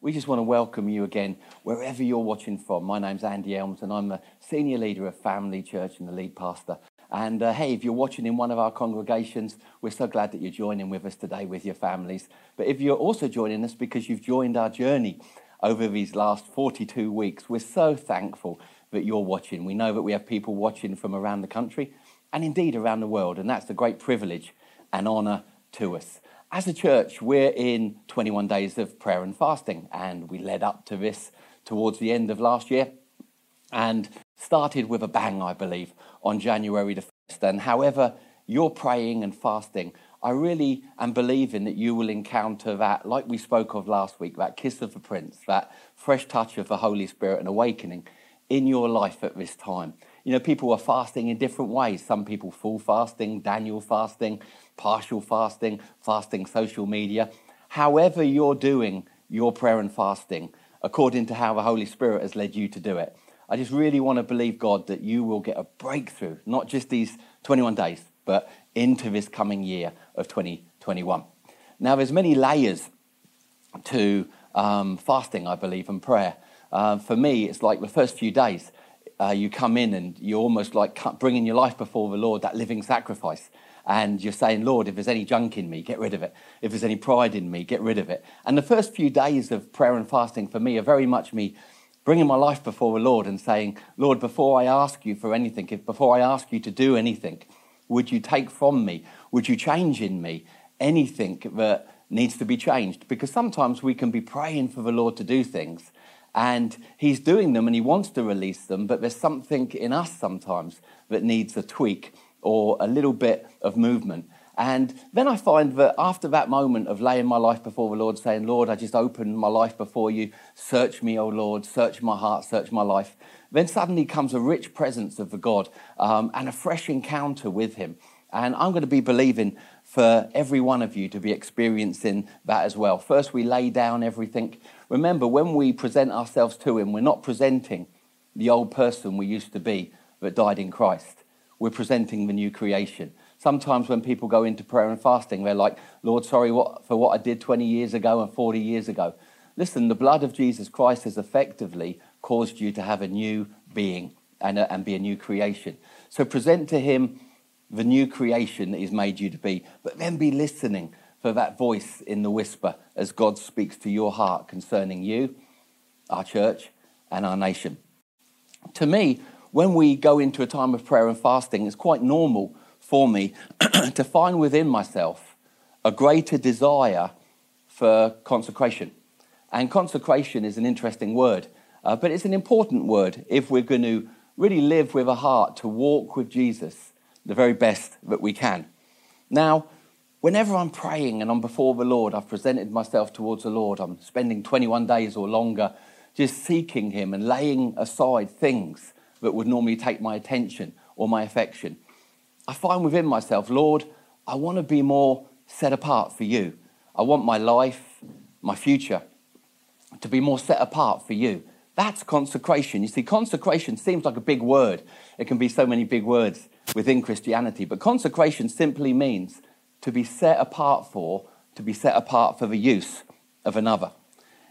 we just want to welcome you again, wherever you're watching from. My name's Andy Elms, and I'm the senior leader of Family Church and the lead pastor. And uh, hey, if you're watching in one of our congregations, we're so glad that you're joining with us today with your families. But if you're also joining us because you've joined our journey over these last 42 weeks, we're so thankful that you're watching. We know that we have people watching from around the country and indeed around the world, and that's a great privilege and honour to us. As a church, we're in 21 days of prayer and fasting, and we led up to this towards the end of last year and started with a bang, I believe, on January the 1st. And however you're praying and fasting, I really am believing that you will encounter that, like we spoke of last week, that kiss of the Prince, that fresh touch of the Holy Spirit and awakening in your life at this time. You know, people are fasting in different ways. Some people full fasting, Daniel fasting, partial fasting, fasting social media. However, you're doing your prayer and fasting, according to how the Holy Spirit has led you to do it. I just really want to believe, God, that you will get a breakthrough, not just these 21 days, but into this coming year of 2021. Now, there's many layers to um, fasting, I believe, and prayer. Uh, for me, it's like the first few days, uh, you come in and you're almost like bringing your life before the Lord, that living sacrifice. And you're saying, Lord, if there's any junk in me, get rid of it. If there's any pride in me, get rid of it. And the first few days of prayer and fasting for me are very much me bringing my life before the Lord and saying, Lord, before I ask you for anything, if before I ask you to do anything, would you take from me? Would you change in me anything that needs to be changed? Because sometimes we can be praying for the Lord to do things and He's doing them and He wants to release them, but there's something in us sometimes that needs a tweak or a little bit of movement. And then I find that after that moment of laying my life before the Lord, saying, Lord, I just open my life before you, search me, O Lord, search my heart, search my life, then suddenly comes a rich presence of the God um, and a fresh encounter with Him. And I'm going to be believing for every one of you to be experiencing that as well. First, we lay down everything. Remember, when we present ourselves to Him, we're not presenting the old person we used to be that died in Christ. We're presenting the new creation sometimes when people go into prayer and fasting, they're like, Lord, sorry what, for what I did 20 years ago and 40 years ago. Listen, the blood of Jesus Christ has effectively caused you to have a new being and, a, and be a new creation. So present to Him the new creation that He's made you to be, but then be listening for that voice in the whisper as God speaks to your heart concerning you, our church, and our nation. To me, when we go into a time of prayer and fasting, it's quite normal for me to find within myself a greater desire for consecration. And consecration is an interesting word, uh, but it's an important word if we're going to really live with a heart to walk with Jesus the very best that we can. Now, whenever I'm praying and I'm before the Lord, I've presented myself towards the Lord, I'm spending 21 days or longer just seeking Him and laying aside things that would normally take my attention or my affection. I find within myself, Lord, I want to be more set apart for you. I want my life, my future, to be more set apart for you. That's consecration. You see, consecration seems like a big word. It can be so many big words within Christianity, but consecration simply means to be set apart for, to be set apart for the use of another.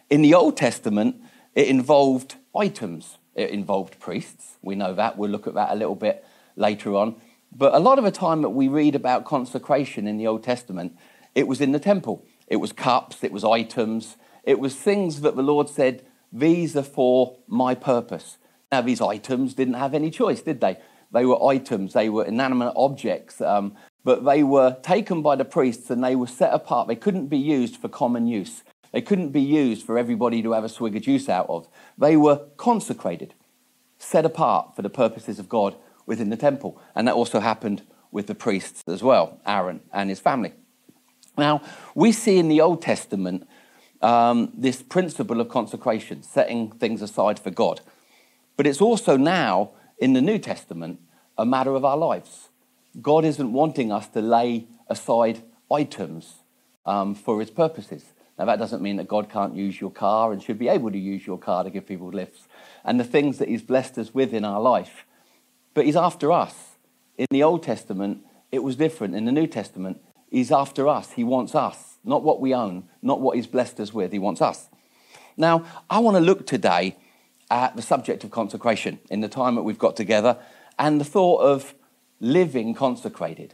In the Old Testament, it involved items. It involved priests. We know that. We'll look at that a little bit later on. But a lot of the time that we read about consecration in the Old Testament, it was in the temple. It was cups, it was items, it was things that the Lord said, These are for my purpose. Now, these items didn't have any choice, did they? They were items, they were inanimate objects, um, but they were taken by the priests and they were set apart. They couldn't be used for common use, they couldn't be used for everybody to have a swig of juice out of. They were consecrated, set apart for the purposes of God within the temple. And that also happened with the priests as well, Aaron and his family. Now, we see in the Old Testament um, this principle of consecration, setting things aside for God. But it's also now in the New Testament a matter of our lives. God isn't wanting us to lay aside items um, for his purposes. Now, that doesn't mean that God can't use your car and should be able to use your car to give people lifts. And the things that he's blessed us with in our life but he's after us. In the Old Testament, it was different. In the New Testament, he's after us. He wants us, not what we own, not what he's blessed us with. He wants us. Now, I want to look today at the subject of consecration in the time that we've got together and the thought of living consecrated.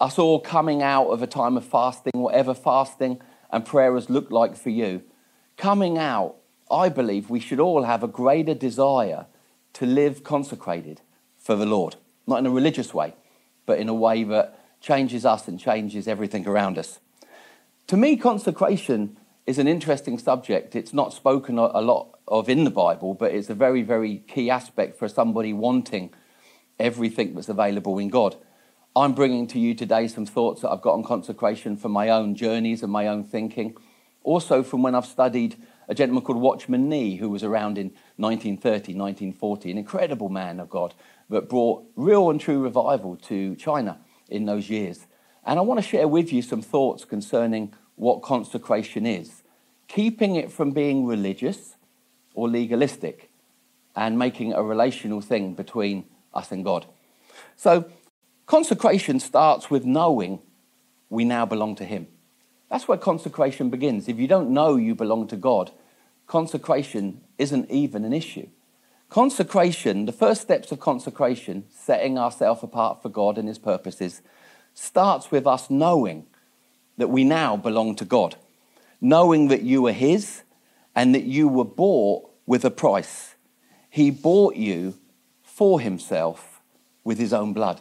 Us all coming out of a time of fasting, whatever fasting and prayer has looked like for you. Coming out, I believe we should all have a greater desire to live consecrated for the Lord. Not in a religious way, but in a way that changes us and changes everything around us. To me, consecration is an interesting subject. It's not spoken a lot of in the Bible, but it's a very, very key aspect for somebody wanting everything that's available in God. I'm bringing to you today some thoughts that I've got on consecration from my own journeys and my own thinking. Also, from when I've studied a gentleman called Watchman Nee, who was around in 1930, 1940, an incredible man of God that brought real and true revival to China in those years. And I want to share with you some thoughts concerning what consecration is, keeping it from being religious or legalistic and making a relational thing between us and God. So, consecration starts with knowing we now belong to Him. That's where consecration begins. If you don't know you belong to God, consecration isn't even an issue. Consecration, the first steps of consecration, setting ourselves apart for God and His purposes, starts with us knowing that we now belong to God, knowing that you are His and that you were bought with a price. He bought you for Himself with His own blood.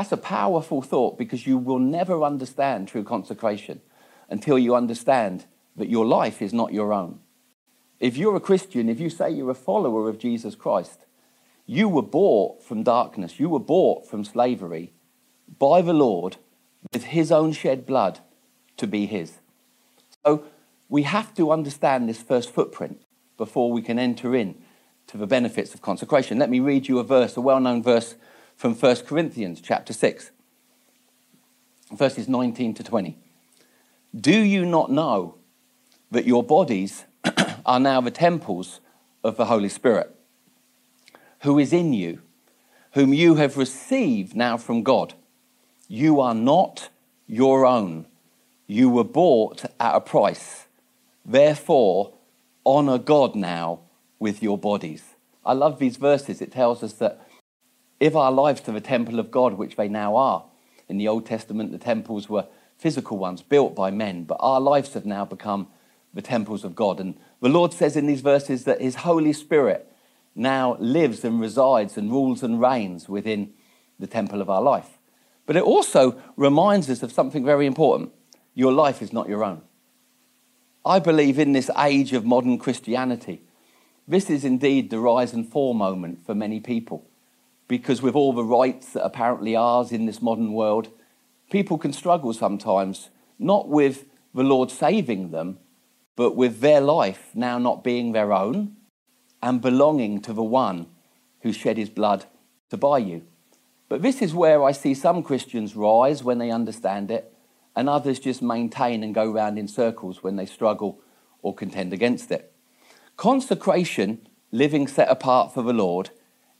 That's a powerful thought because you will never understand true consecration until you understand that your life is not your own. If you're a Christian, if you say you're a follower of Jesus Christ, you were bought from darkness, you were bought from slavery by the Lord with his own shed blood to be his. So we have to understand this first footprint before we can enter in to the benefits of consecration. Let me read you a verse, a well-known verse from 1 Corinthians chapter 6, verses 19 to 20. Do you not know that your bodies are now the temples of the Holy Spirit, who is in you, whom you have received now from God? You are not your own. You were bought at a price. Therefore, honor God now with your bodies. I love these verses. It tells us that if our lives are the temple of God, which they now are, in the Old Testament, the temples were physical ones built by men, but our lives have now become the temples of God. And the Lord says in these verses that His Holy Spirit now lives and resides and rules and reigns within the temple of our life. But it also reminds us of something very important your life is not your own. I believe in this age of modern Christianity, this is indeed the rise and fall moment for many people. Because with all the rights that apparently ours in this modern world, people can struggle sometimes, not with the Lord saving them, but with their life now not being their own and belonging to the one who shed his blood to buy you. But this is where I see some Christians rise when they understand it, and others just maintain and go round in circles when they struggle or contend against it. Consecration, living set apart for the Lord,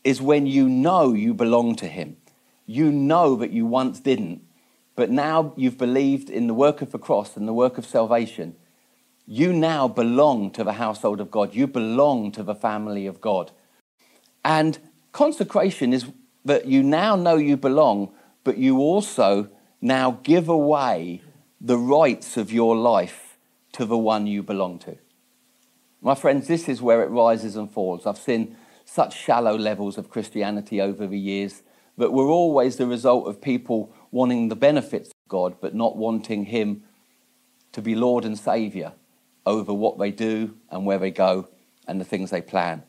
is when you know you belong to Him. You know that you once didn't, but now you've believed in the work of the cross and the work of salvation. You now belong to the household of God. You belong to the family of God. And consecration is that you now know you belong, but you also now give away the rights of your life to the one you belong to. My friends, this is where it rises and falls. I've seen such shallow levels of Christianity over the years that were always the result of people wanting the benefits of God, but not wanting Him to be Lord and Saviour over what they do and where they go and the things they plan.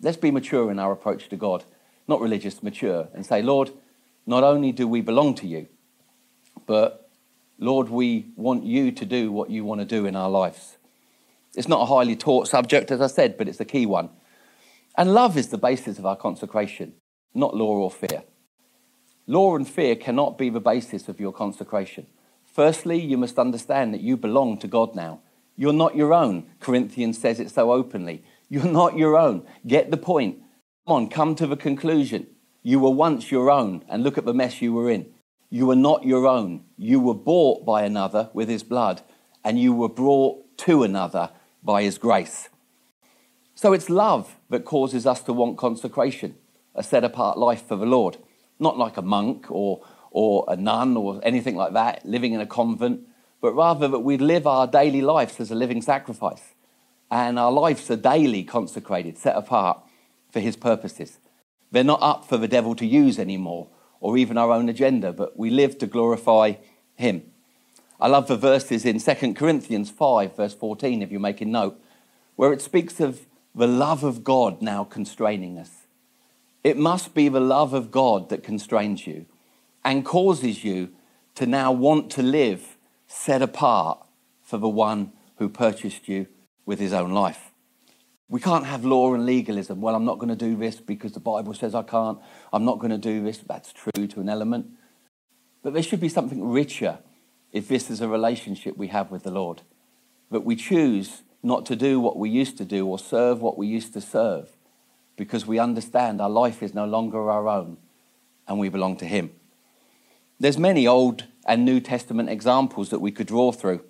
Let's be mature in our approach to God not religious, mature, and say, Lord, not only do we belong to you, but Lord, we want you to do what you want to do in our lives. It's not a highly taught subject, as I said, but it's a key one. And love is the basis of our consecration, not law or fear. Law and fear cannot be the basis of your consecration. Firstly, you must understand that you belong to God now. You're not your own. Corinthians says it so openly. You're not your own. Get the point. Come on, come to the conclusion. You were once your own, and look at the mess you were in. You were not your own. You were bought by another with his blood, and you were brought to another by his grace. So it's love that causes us to want consecration, a set apart life for the Lord. Not like a monk or, or a nun or anything like that, living in a convent, but rather that we live our daily lives as a living sacrifice. And our lives are daily consecrated, set apart for His purposes. They're not up for the devil to use anymore or even our own agenda, but we live to glorify Him. I love the verses in 2 Corinthians 5, verse 14, if you're making note, where it speaks of the love of God now constraining us. It must be the love of God that constrains you and causes you to now want to live set apart for the one who purchased you with his own life. We can't have law and legalism. Well, I'm not going to do this because the Bible says I can't. I'm not going to do this. That's true to an element. But there should be something richer if this is a relationship we have with the Lord. That we choose not to do what we used to do or serve what we used to serve because we understand our life is no longer our own and we belong to him. There's many Old and New Testament examples that we could draw through.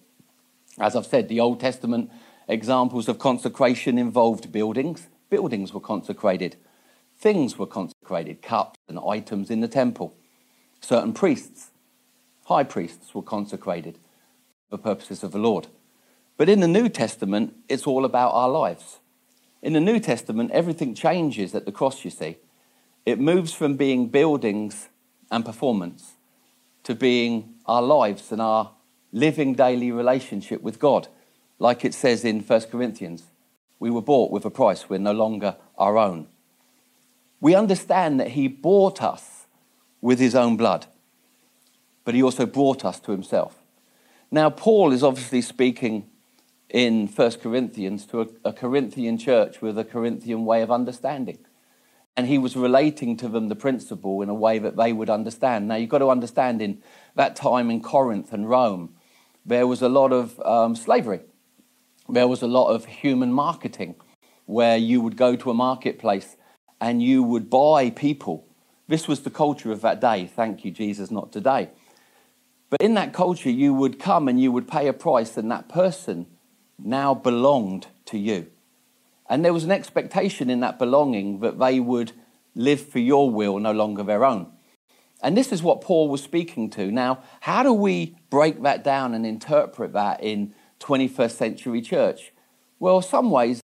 As I've said, the Old Testament examples of consecration involved buildings. Buildings were consecrated. Things were consecrated, cups and items in the temple. Certain priests, high priests, were consecrated for purposes of the Lord. But in the New Testament, it's all about our lives. In the New Testament, everything changes at the cross, you see. It moves from being buildings and performance to being our lives and our living daily relationship with God. Like it says in 1 Corinthians, we were bought with a price, we're no longer our own. We understand that He bought us with His own blood, but He also brought us to Himself. Now, Paul is obviously speaking in 1 Corinthians to a, a, Corinthian church with a Corinthian way of understanding. And he was relating to them the principle in a way that they would understand. Now, you've got to understand in that time in Corinth and Rome, there was a lot of um, slavery. There was a lot of human marketing where you would go to a marketplace and you would buy people. This was the culture of that day. Thank you, Jesus, not today. But in that culture, you would come and you would pay a price, and that person now belonged to you. And there was an expectation in that belonging that they would live for your will, no longer their own. And this is what Paul was speaking to. Now, how do we break that down and interpret that in 21st century church? Well, some ways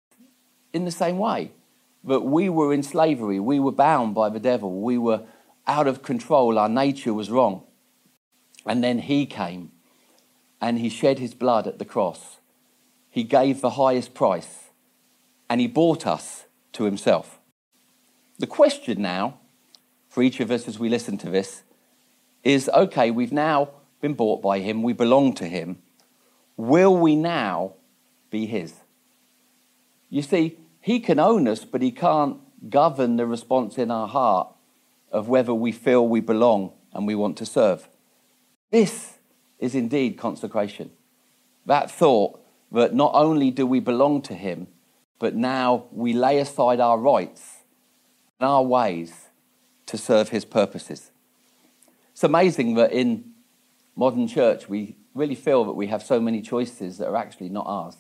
in the same way. That we were in slavery, we were bound by the devil, we were out of control, our nature was wrong. And then he came and he shed his blood at the cross he gave the highest price and he bought us to himself. The question now, for each of us as we listen to this, is okay, we've now been bought by him, we belong to him. Will we now be his? You see, he can own us, but he can't govern the response in our heart of whether we feel we belong and we want to serve. This is indeed consecration. That thought that not only do we belong to Him, but now we lay aside our rights and our ways to serve His purposes. It's amazing that in modern church we really feel that we have so many choices that are actually not ours.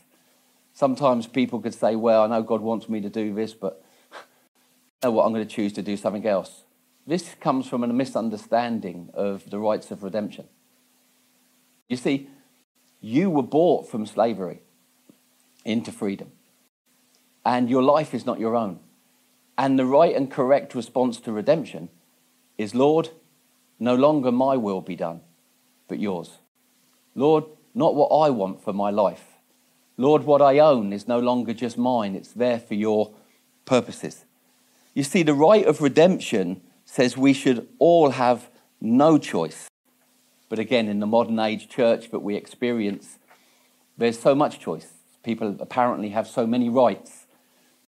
Sometimes people could say, Well, I know God wants me to do this, but I know what, I'm going to choose to do something else. This comes from a misunderstanding of the rights of redemption. You see, you were bought from slavery into freedom. And your life is not your own. And the right and correct response to redemption is Lord, no longer my will be done, but yours. Lord, not what I want for my life. Lord, what I own is no longer just mine, it's there for your purposes. You see, the right of redemption says we should all have no choice. But again, in the modern age church that we experience, there's so much choice people apparently have so many rights.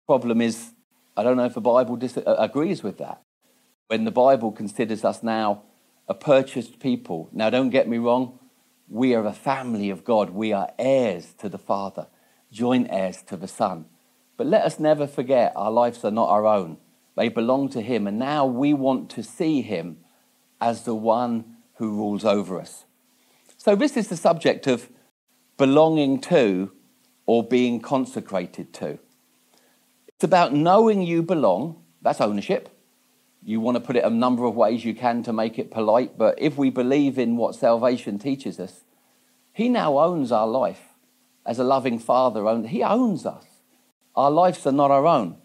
Problem is, I don't know if the Bible dis- uh, agrees with that. When the Bible considers us now a purchased people. Now, don't get me wrong, we are a family of God. We are heirs to the Father, joint heirs to the Son. But let us never forget our lives are not our own, they belong to Him. And now we want to see Him as the one who rules over us. So, this is the subject of belonging to or being consecrated to. It's about knowing you belong. That's ownership. You want to put it a number of ways you can to make it polite, but if we believe in what salvation teaches us, He now owns our life as a loving Father. He owns us. Our lives are not our own.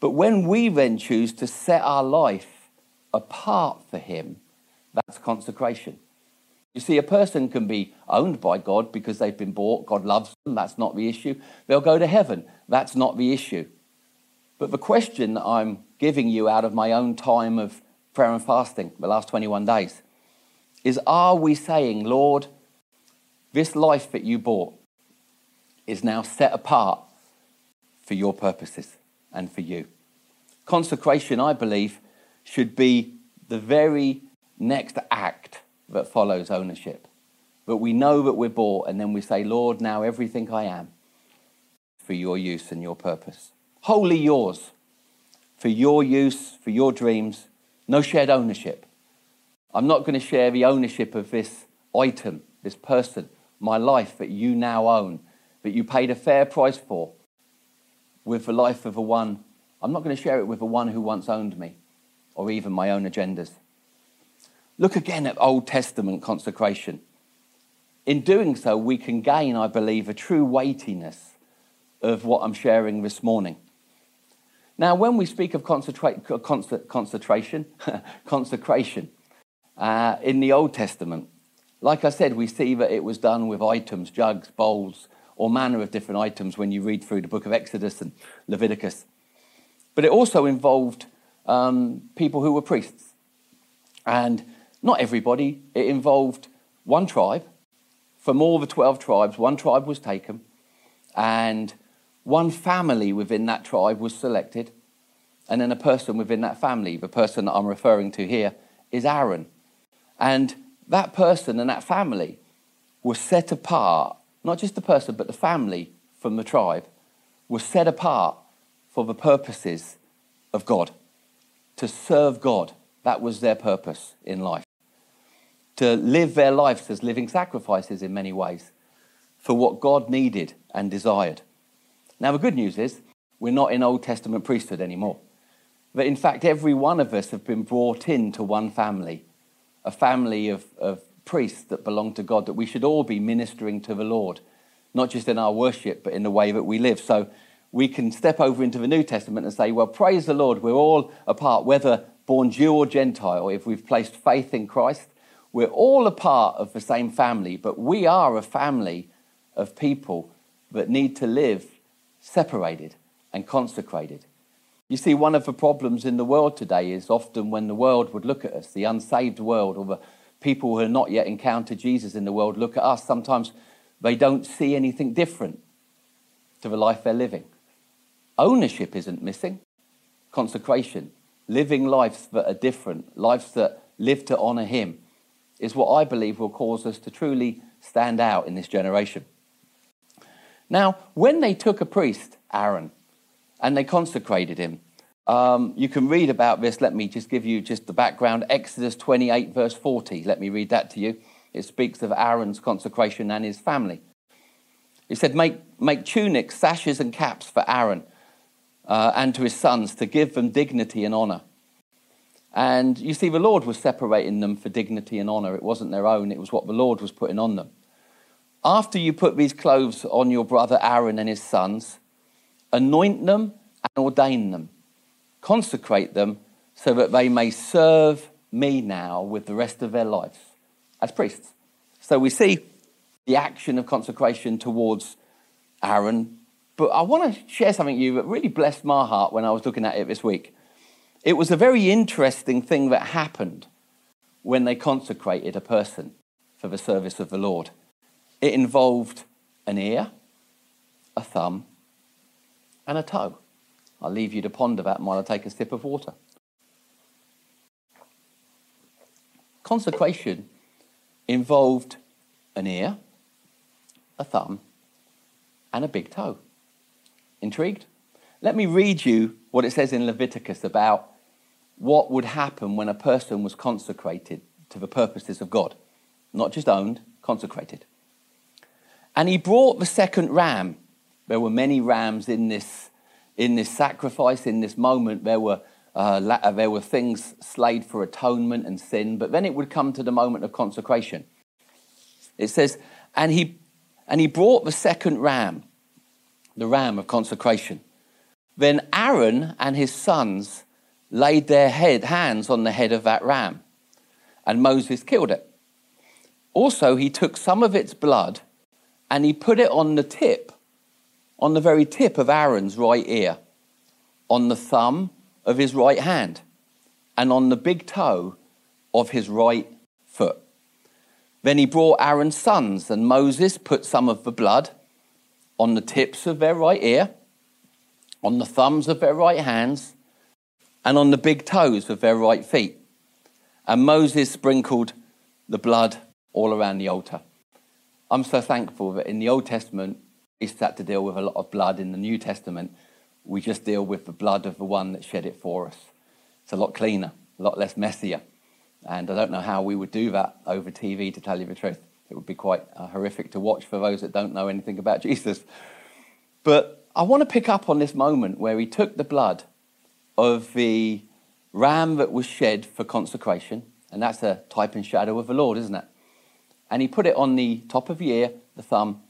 But when we then choose to set our life apart for Him, that's consecration. You see, a person can be owned by God because they've been bought. God loves them. That's not the issue. They'll go to heaven. That's not the issue. But the question that I'm giving you out of my own time of prayer and fasting, the last 21 days, is are we saying, Lord, this life that you bought is now set apart for your purposes and for you? Consecration, I believe, should be the very next act that follows ownership. But we know that we're bought, and then we say, Lord, now everything I am for your use and your purpose wholly yours for your use, for your dreams, no shared ownership. I'm not going to share the ownership of this item, this person, my life that you now own, that you paid a fair price for, with the life of a one. I'm not going to share it with the one who once owned me, or even my own agendas. Look again at Old Testament consecration. In doing so, we can gain, I believe, a true weightiness of what I'm sharing this morning. Now, when we speak of concentration, consecration uh, in the Old Testament, like I said, we see that it was done with items, jugs, bowls, all manner of different items when you read through the book of Exodus and Leviticus. But it also involved um, people who were priests. And not everybody, it involved one tribe. From all the 12 tribes, one tribe was taken, and one family within that tribe was selected, and then a person within that family, the person that I'm referring to here, is Aaron. And that person and that family was set apart, not just the person, but the family from the tribe, was set apart for the purposes of God, to serve God. That was their purpose in life. To live their lives as living sacrifices in many ways for what God needed and desired. Now, the good news is we're not in Old Testament priesthood anymore. But in fact, every one of us have been brought into one family, a family of, of priests that belong to God, that we should all be ministering to the Lord, not just in our worship, but in the way that we live. So we can step over into the New Testament and say, well, praise the Lord, we're all apart, whether born Jew or Gentile, if we've placed faith in Christ, we're all a part of the same family, but we are a family of people that need to live separated and consecrated. You see, one of the problems in the world today is often when the world would look at us, the unsaved world, or the people who have not yet encountered Jesus in the world look at us, sometimes they don't see anything different to the life they're living. Ownership isn't missing, consecration, living lives that are different, lives that live to honor Him, is what I believe will cause us to truly stand out in this generation. Now, when they took a priest, Aaron, and they consecrated him, um, you can read about this. Let me just give you just the background. Exodus 28, verse 40. Let me read that to you. It speaks of Aaron's consecration and his family. He said, Make, make tunics, sashes, and caps for Aaron uh, and to his sons to give them dignity and honor. And you see, the Lord was separating them for dignity and honor. It wasn't their own, it was what the Lord was putting on them. After you put these clothes on your brother Aaron and his sons, anoint them and ordain them. Consecrate them so that they may serve me now with the rest of their lives as priests. So we see the action of consecration towards Aaron. But I want to share something with you that really blessed my heart when I was looking at it this week. It was a very interesting thing that happened when they consecrated a person for the service of the Lord. It involved an ear, a thumb, and a toe. I'll leave you to ponder that while I take a sip of water. Consecration involved an ear, a thumb, and a big toe. Intrigued? Let me read you what it says in Leviticus about what would happen when a person was consecrated to the purposes of God. Not just owned, consecrated. And he brought the second ram. There were many rams in this, in this sacrifice, in this moment, there were, uh, uh, there were things slayed for atonement and sin, but then it would come to the moment of consecration. It says, and he, and he brought the second ram, the ram of consecration. Then Aaron and his sons laid their head, hands on the head of that ram, and Moses killed it. Also, he took some of its blood and he put it on the tip on the very tip of Aaron's right ear, on the thumb of his right hand, and on the big toe of his right foot. Then he brought Aaron's sons, and Moses put some of the blood on the tips of their right ear, on the thumbs of their right hands, and on the big toes of their right feet. And Moses sprinkled the blood all around the altar. I'm so thankful that in the Old Testament, priests had to deal with a lot of blood in the New Testament. We just deal with the blood of the one that shed it for us. It's a lot cleaner, a lot less messier. And I don't know how we would do that over TV, to tell you the truth. It would be quite uh, horrific to watch for those that don't know anything about Jesus. But I want to pick up on this moment where he took the blood of the ram that was shed for consecration, and that's a type and shadow of the Lord, isn't it? And he put it on the top of the ear, the thumb,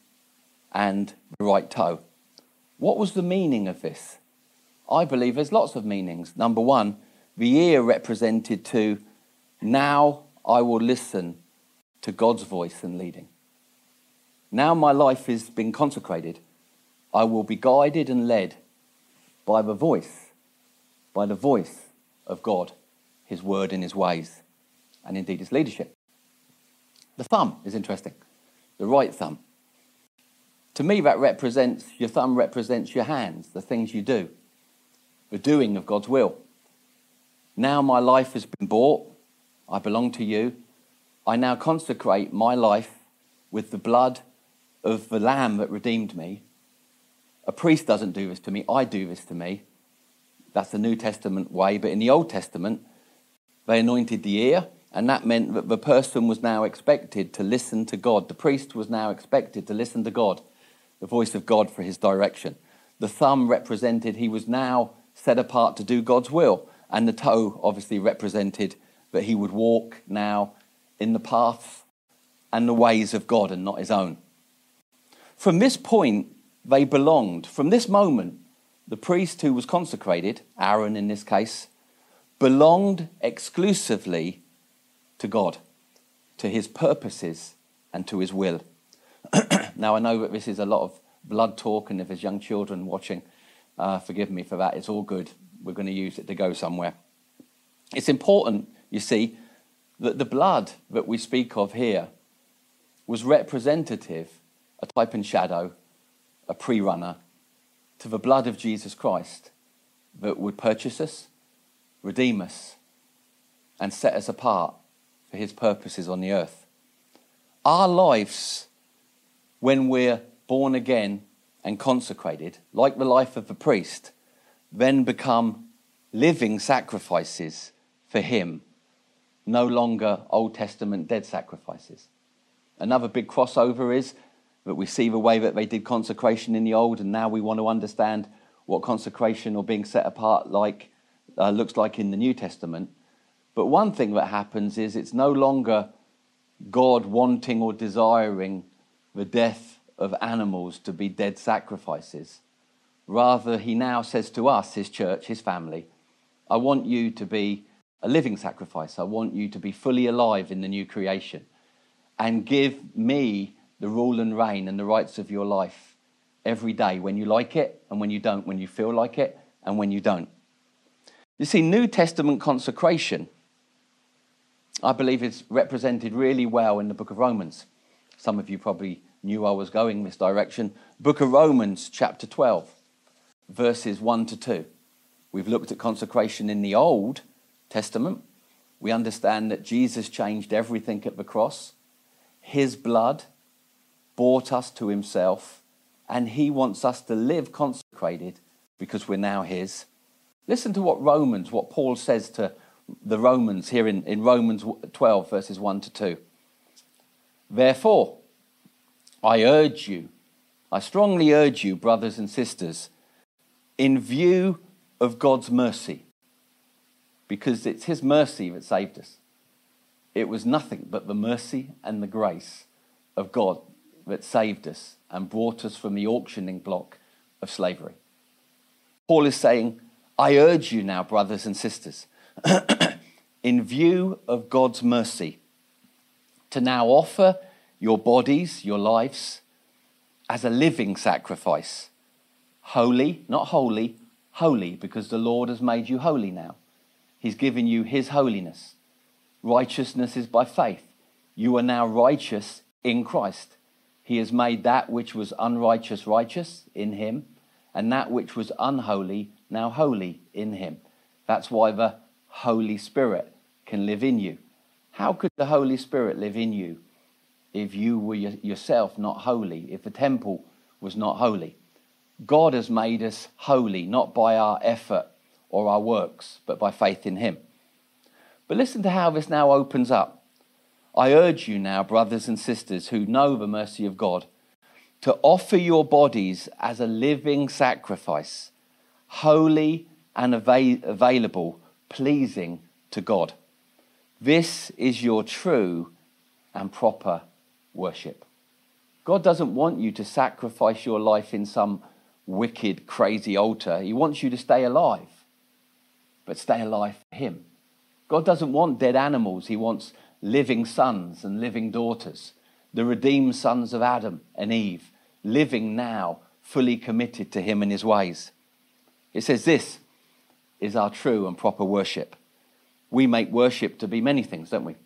and the right toe. What was the meaning of this? I believe there's lots of meanings. Number one, the ear represented to now I will listen to God's voice and leading. Now my life has been consecrated, I will be guided and led by the voice, by the voice of God, His word and His ways, and indeed His leadership. The thumb is interesting, the right thumb. To me, that represents, your thumb represents your hands, the things you do, the doing of God's will. Now my life has been bought. I belong to you. I now consecrate my life with the blood of the Lamb that redeemed me. A priest doesn't do this to me, I do this to me. That's the New Testament way. But in the Old Testament, they anointed the ear, and that meant that the person was now expected to listen to God. The priest was now expected to listen to God the voice of God for his direction. The thumb represented he was now set apart to do God's will, and the toe obviously represented that he would walk now in the paths and the ways of God and not his own. From this point, they belonged. From this moment, the priest who was consecrated, Aaron in this case, belonged exclusively to God, to his purposes, and to his will. now, I know that this is a lot of blood talk, and if there's young children watching, uh, forgive me for that. It's all good. We're going to use it to go somewhere. It's important, you see, that the blood that we speak of here was representative, a type and shadow, a pre runner, to the blood of Jesus Christ that would purchase us, redeem us, and set us apart for his purposes on the earth. Our lives when we're born again and consecrated, like the life of the priest, then become living sacrifices for Him, no longer Old Testament dead sacrifices. Another big crossover is that we see the way that they did consecration in the Old, and now we want to understand what consecration or being set apart like uh, looks like in the New Testament. But one thing that happens is it's no longer God wanting or desiring the death of animals to be dead sacrifices. Rather, he now says to us, his church, his family, I want you to be a living sacrifice. I want you to be fully alive in the new creation and give me the rule and reign and the rights of your life every day when you like it and when you don't, when you feel like it and when you don't. You see, New Testament consecration, I believe, is represented really well in the book of Romans. Some of you probably knew I was going this direction. Book of Romans, chapter 12, verses 1 to 2. We've looked at consecration in the Old Testament. We understand that Jesus changed everything at the cross. His blood brought us to himself, and he wants us to live consecrated because we're now his. Listen to what Romans, what Paul says to the Romans here in, in Romans 12, verses 1 to 2. Therefore, I urge you, I strongly urge you, brothers and sisters, in view of God's mercy, because it's His mercy that saved us. It was nothing but the mercy and the grace of God that saved us and brought us from the auctioning block of slavery. Paul is saying, I urge you now, brothers and sisters, in view of God's mercy, to now offer your bodies, your lives, as a living sacrifice. Holy, not holy, holy, because the Lord has made you holy now. He's given you His holiness. Righteousness is by faith. You are now righteous in Christ. He has made that which was unrighteous righteous in Him, and that which was unholy now holy in Him. That's why the Holy Spirit can live in you. How could the Holy Spirit live in you if you were yourself not holy, if the temple was not holy? God has made us holy, not by our effort or our works, but by faith in Him. But listen to how this now opens up. I urge you now, brothers and sisters who know the mercy of God, to offer your bodies as a living sacrifice, holy and avail- available, pleasing to God. This is your true and proper worship. God doesn't want you to sacrifice your life in some wicked, crazy altar. He wants you to stay alive, but stay alive for Him. God doesn't want dead animals, He wants living sons and living daughters, the redeemed sons of Adam and Eve, living now, fully committed to Him and His ways. It says this is our true and proper worship we make worship to be many things, don't we?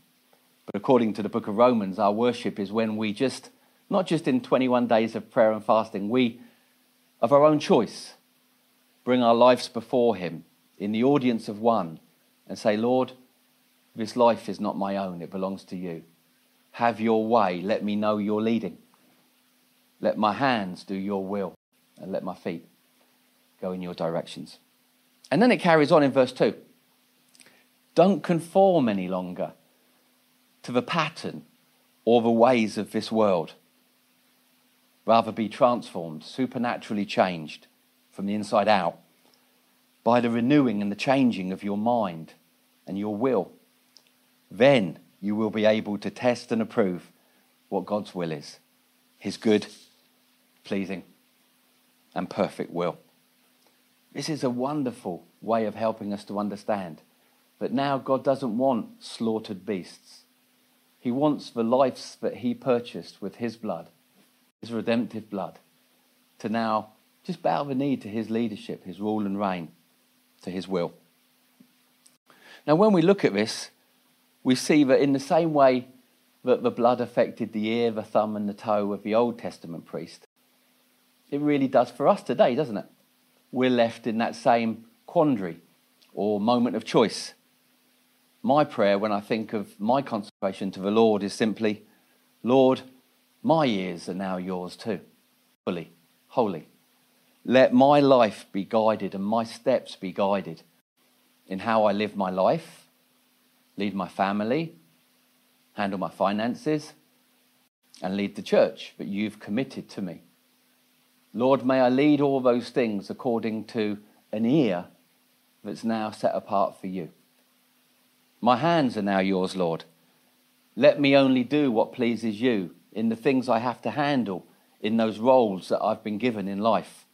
But according to the book of Romans, our worship is when we just, not just in 21 days of prayer and fasting, we, of our own choice, bring our lives before Him in the audience of one and say, Lord, this life is not my own, it belongs to you. Have your way. Let me know you're leading. Let my hands do your will, and let my feet go in your directions. And then it carries on in verse 2. Don't conform any longer to the pattern or the ways of this world. Rather be transformed, supernaturally changed from the inside out by the renewing and the changing of your mind and your will. Then you will be able to test and approve what God's will is his good, pleasing, and perfect will. This is a wonderful way of helping us to understand that now God doesn't want slaughtered beasts. He wants the lives that He purchased with His blood, His redemptive blood, to now just bow the knee to His leadership, His rule and reign, to His will. Now, when we look at this, we see that in the same way that the blood affected the ear, the thumb, and the toe of the Old Testament priest, it really does for us today, doesn't it? We're left in that same quandary or moment of choice my prayer when I think of my consecration to the Lord is simply, Lord, my ears are now yours too, fully, wholly. Let my life be guided and my steps be guided in how I live my life, lead my family, handle my finances, and lead the church that you've committed to me. Lord, may I lead all those things according to an ear that's now set apart for you. My hands are now yours, Lord. Let me only do what pleases you in the things I have to handle in those roles that I've been given in life.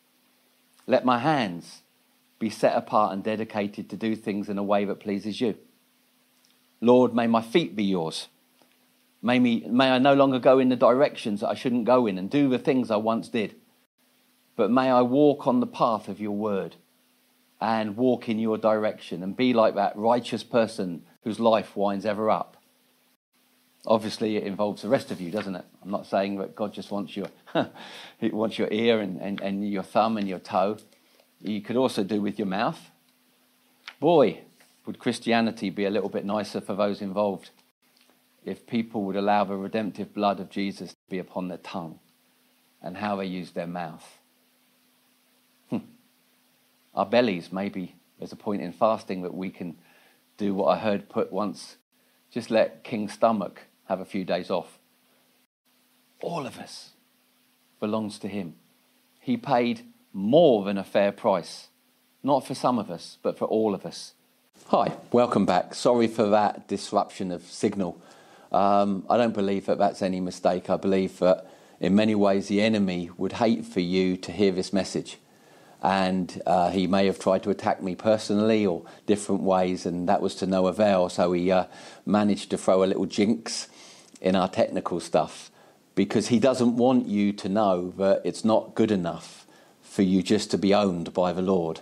Let my hands be set apart and dedicated to do things in a way that pleases you. Lord, may my feet be yours. May, me, may I no longer go in the directions that I shouldn't go in and do the things I once did. But may I walk on the path of your word and walk in your direction and be like that righteous person whose life winds ever up. Obviously, it involves the rest of you, doesn't it? I'm not saying that God just wants your, he wants your ear and, and, and your thumb and your toe. You could also do with your mouth. Boy, would Christianity be a little bit nicer for those involved if people would allow the redemptive blood of Jesus to be upon their tongue and how they use their mouth. Hmm. Our bellies, maybe there's a point in fasting that we can do what I heard put once just let King Stomach have a few days off. All of us belongs to him. He paid more than a fair price. Not for some of us, but for all of us. Hi, welcome back. Sorry for that disruption of signal. Um, I don't believe that that's any mistake. I believe that in many ways the enemy would hate for you to hear this message. And uh, he may have tried to attack me personally or different ways, and that was to no avail. So he uh, managed to throw a little jinx in our technical stuff because he doesn't want you to know that it's not good enough for you just to be owned by the Lord,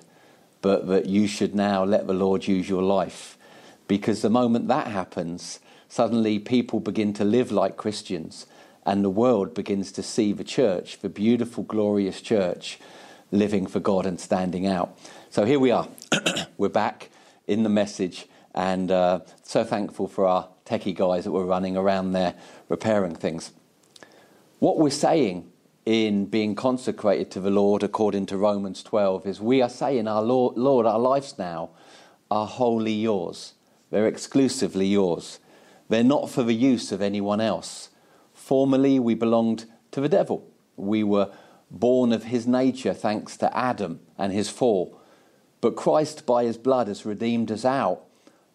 but that you should now let the Lord use your life. Because the moment that happens, suddenly people begin to live like Christians and the world begins to see the church, the beautiful, glorious church, living for God and standing out. So here we are. we're back in the message and uh, so thankful for our techie guys that were running around there repairing things. What we're saying in being consecrated to the Lord according to Romans 12 is we are saying, our Lord, Lord, our lives now are wholly yours. They're exclusively yours. They're not for the use of anyone else. Formerly, we belonged to the devil. We were born of his nature thanks to Adam and his fall. But Christ, by his blood, has redeemed us out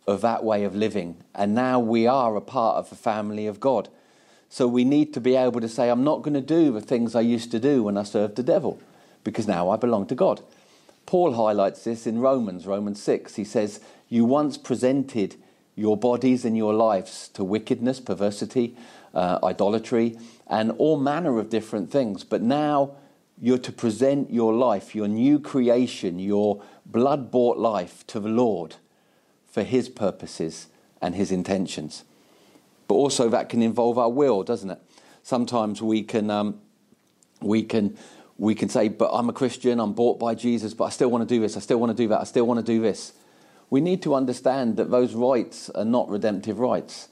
of that way of living. And now we are a part of the family of God. So we need to be able to say, I'm not going to do the things I used to do when I served the devil, because now I belong to God. Paul highlights this in Romans, Romans 6. He says, You once presented your bodies and your lives to wickedness, perversity, uh, idolatry, and all manner of different things. But now you're to present your life, your new creation, your blood bought life to the Lord for His purposes and His intentions. But also, that can involve our will, doesn't it? Sometimes we can, um, we can, we can say, But I'm a Christian, I'm bought by Jesus, but I still want to do this, I still want to do that, I still want to do this we need to understand that those rights are not redemptive rights.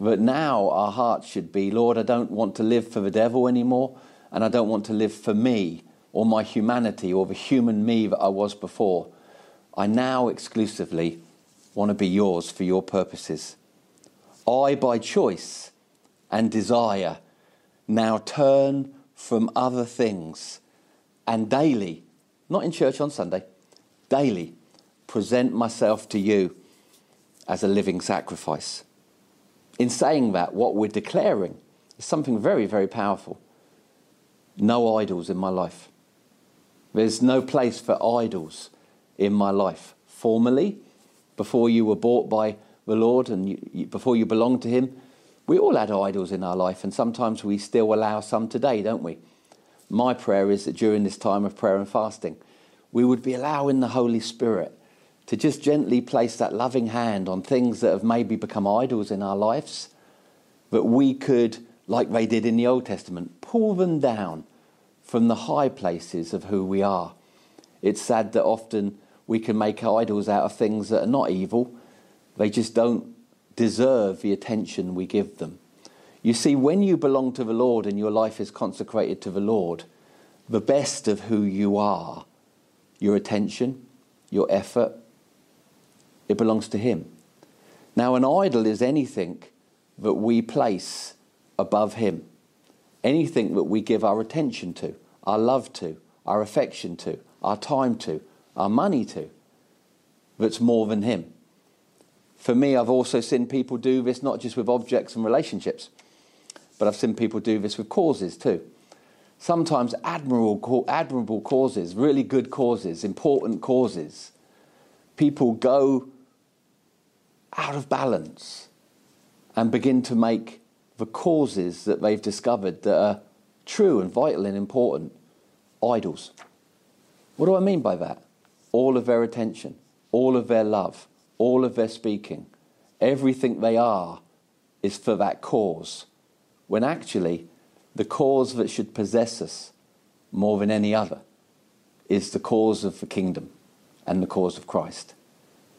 But now our hearts should be, Lord, I don't want to live for the devil anymore, and I don't want to live for me or my humanity or the human me that I was before. I now exclusively want to be yours for your purposes. I, by choice and desire, now turn from other things and daily, not in church on Sunday, daily present myself to you as a living sacrifice. In saying that, what we're declaring is something very, very powerful. No idols in my life. There's no place for idols in my life. Formerly, before you were bought by the Lord and you, before you belonged to Him, we all had idols in our life, and sometimes we still allow some today, don't we? My prayer is that during this time of prayer and fasting, we would be allowing the Holy Spirit to just gently place that loving hand on things that have maybe become idols in our lives, that we could, like they did in the Old Testament, pull them down from the high places of who we are. It's sad that often we can make idols out of things that are not evil, they just don't deserve the attention we give them. You see, when you belong to the Lord and your life is consecrated to the Lord, the best of who you are, your attention, your effort, it belongs to Him. Now, an idol is anything that we place above Him, anything that we give our attention to, our love to, our affection to, our time to, our money to, that's more than Him. For me, I've also seen people do this not just with objects and relationships, but I've seen people do this with causes too. Sometimes admirable, admirable causes, really good causes, important causes. People go out of balance and begin to make the causes that they've discovered that are true and vital and important idols. What do I mean by that? All of their attention, all of their love, all of their speaking, everything they are is for that cause, when actually the cause that should possess us more than any other is the cause of the kingdom and the cause of Christ.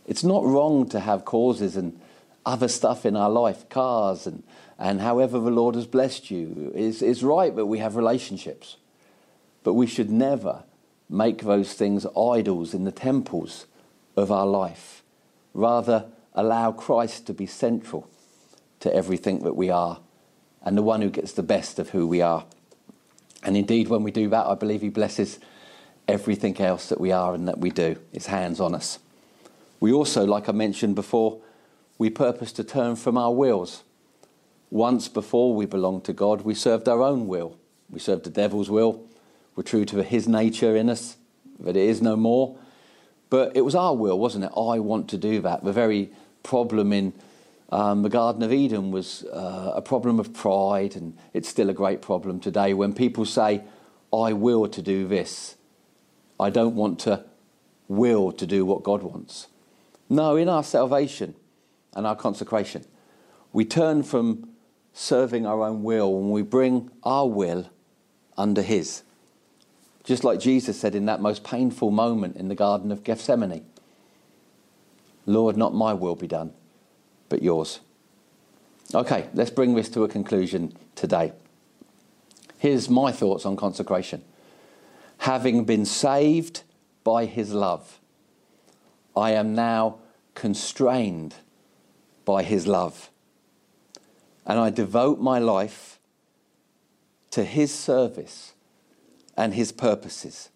It's not wrong to have causes and other stuff in our life, cars and, and however the Lord has blessed you. It's, it's right that we have relationships. But we should never make those things idols in the temples of our life. Rather, allow Christ to be central to everything that we are and the one who gets the best of who we are. And indeed, when we do that, I believe He blesses everything else that we are and that we do. It's hands on us. We also, like I mentioned before, we purpose to turn from our wills. Once before we belonged to God, we served our own will. We served the devil's will. We're true to his nature in us, but it is no more. But it was our will, wasn't it? I want to do that. The very problem in um, the Garden of Eden was uh, a problem of pride, and it's still a great problem today when people say, I will to do this. I don't want to will to do what God wants. No, in our salvation and our consecration, we turn from serving our own will and we bring our will under His. Just like Jesus said in that most painful moment in the Garden of Gethsemane Lord, not my will be done, but yours. Okay, let's bring this to a conclusion today. Here's my thoughts on consecration. Having been saved by his love, I am now constrained by his love. And I devote my life to his service and his purposes.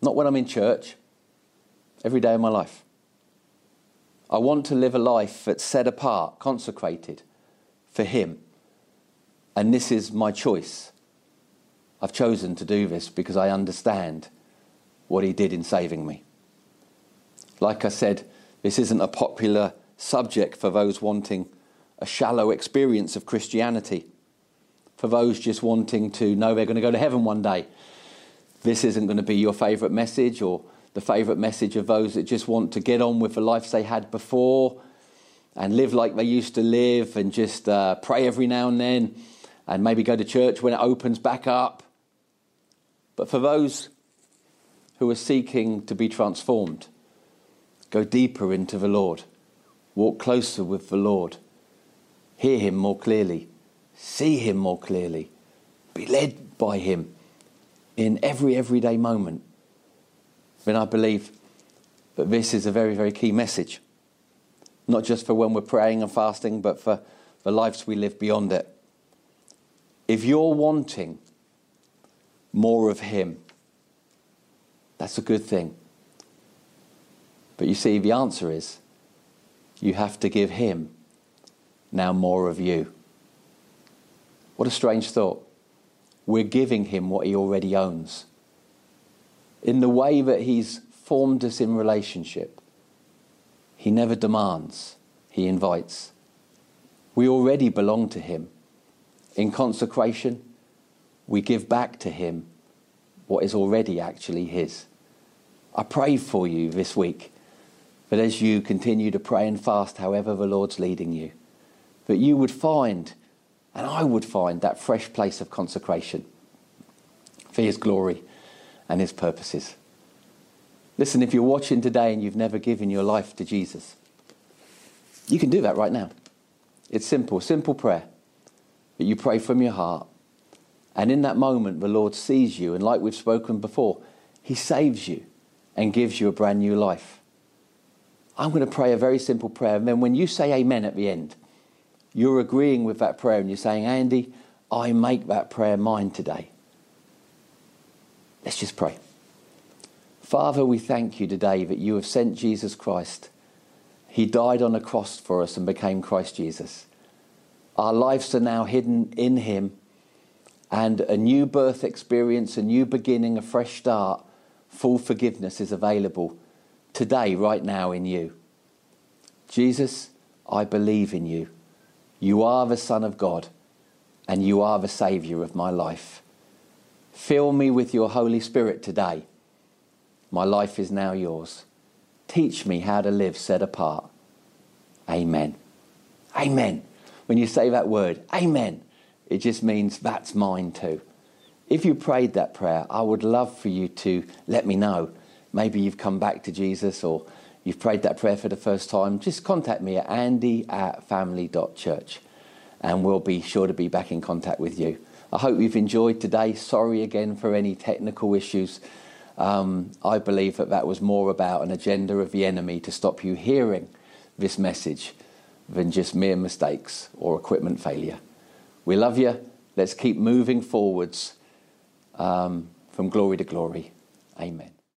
Not when I'm in church, every day of my life. I want to live a life that's set apart, consecrated for him. And this is my choice. I've chosen to do this because I understand what he did in saving me. Like I said, this isn't a popular subject for those wanting a shallow experience of Christianity for those just wanting to know they're going to go to heaven one day. This isn't going to be your favourite message or the favourite message of those that just want to get on with the lives they had before and live like they used to live and just uh, pray every now and then and maybe go to church when it opens back up. But for those who are seeking to be transformed, go deeper into the Lord, walk closer with the Lord, hear Him more clearly see Him more clearly, be led by Him in every everyday moment. Then I believe that this is a very, very key message, not just for when we're praying and fasting, but for the lives we live beyond it. If you're wanting more of Him, that's a good thing. But you see, the answer is you have to give Him now more of you. What a strange thought. We're giving him what he already owns. In the way that he's formed us in relationship, he never demands, he invites. We already belong to him. In consecration, we give back to him what is already actually his. I pray for you this week that as you continue to pray and fast, however the Lord's leading you, that you would find and I would find that fresh place of consecration for His glory and His purposes. Listen, if you're watching today and you've never given your life to Jesus, you can do that right now. It's simple, simple prayer that you pray from your heart. And in that moment, the Lord sees you, and like we've spoken before, He saves you and gives you a brand new life. I'm going to pray a very simple prayer, and then when you say amen at the end, you're agreeing with that prayer and you're saying, Andy, I make that prayer mine today. Let's just pray. Father, we thank you today that you have sent Jesus Christ. He died on a cross for us and became Christ Jesus. Our lives are now hidden in him, and a new birth experience, a new beginning, a fresh start, full forgiveness is available today, right now, in you. Jesus, I believe in you. You are the Son of God, and you are the Saviour of my life. Fill me with your Holy Spirit today. My life is now yours. Teach me how to live set apart. Amen. Amen. When you say that word, Amen, it just means that's mine too. If you prayed that prayer, I would love for you to let me know. Maybe you've come back to Jesus or you've prayed that prayer for the first time, just contact me at andy at family.church and we'll be sure to be back in contact with you. I hope you've enjoyed today. Sorry again for any technical issues. Um, I believe that that was more about an agenda of the enemy to stop you hearing this message than just mere mistakes or equipment failure. We love you. Let's keep moving forwards um, from glory to glory. Amen.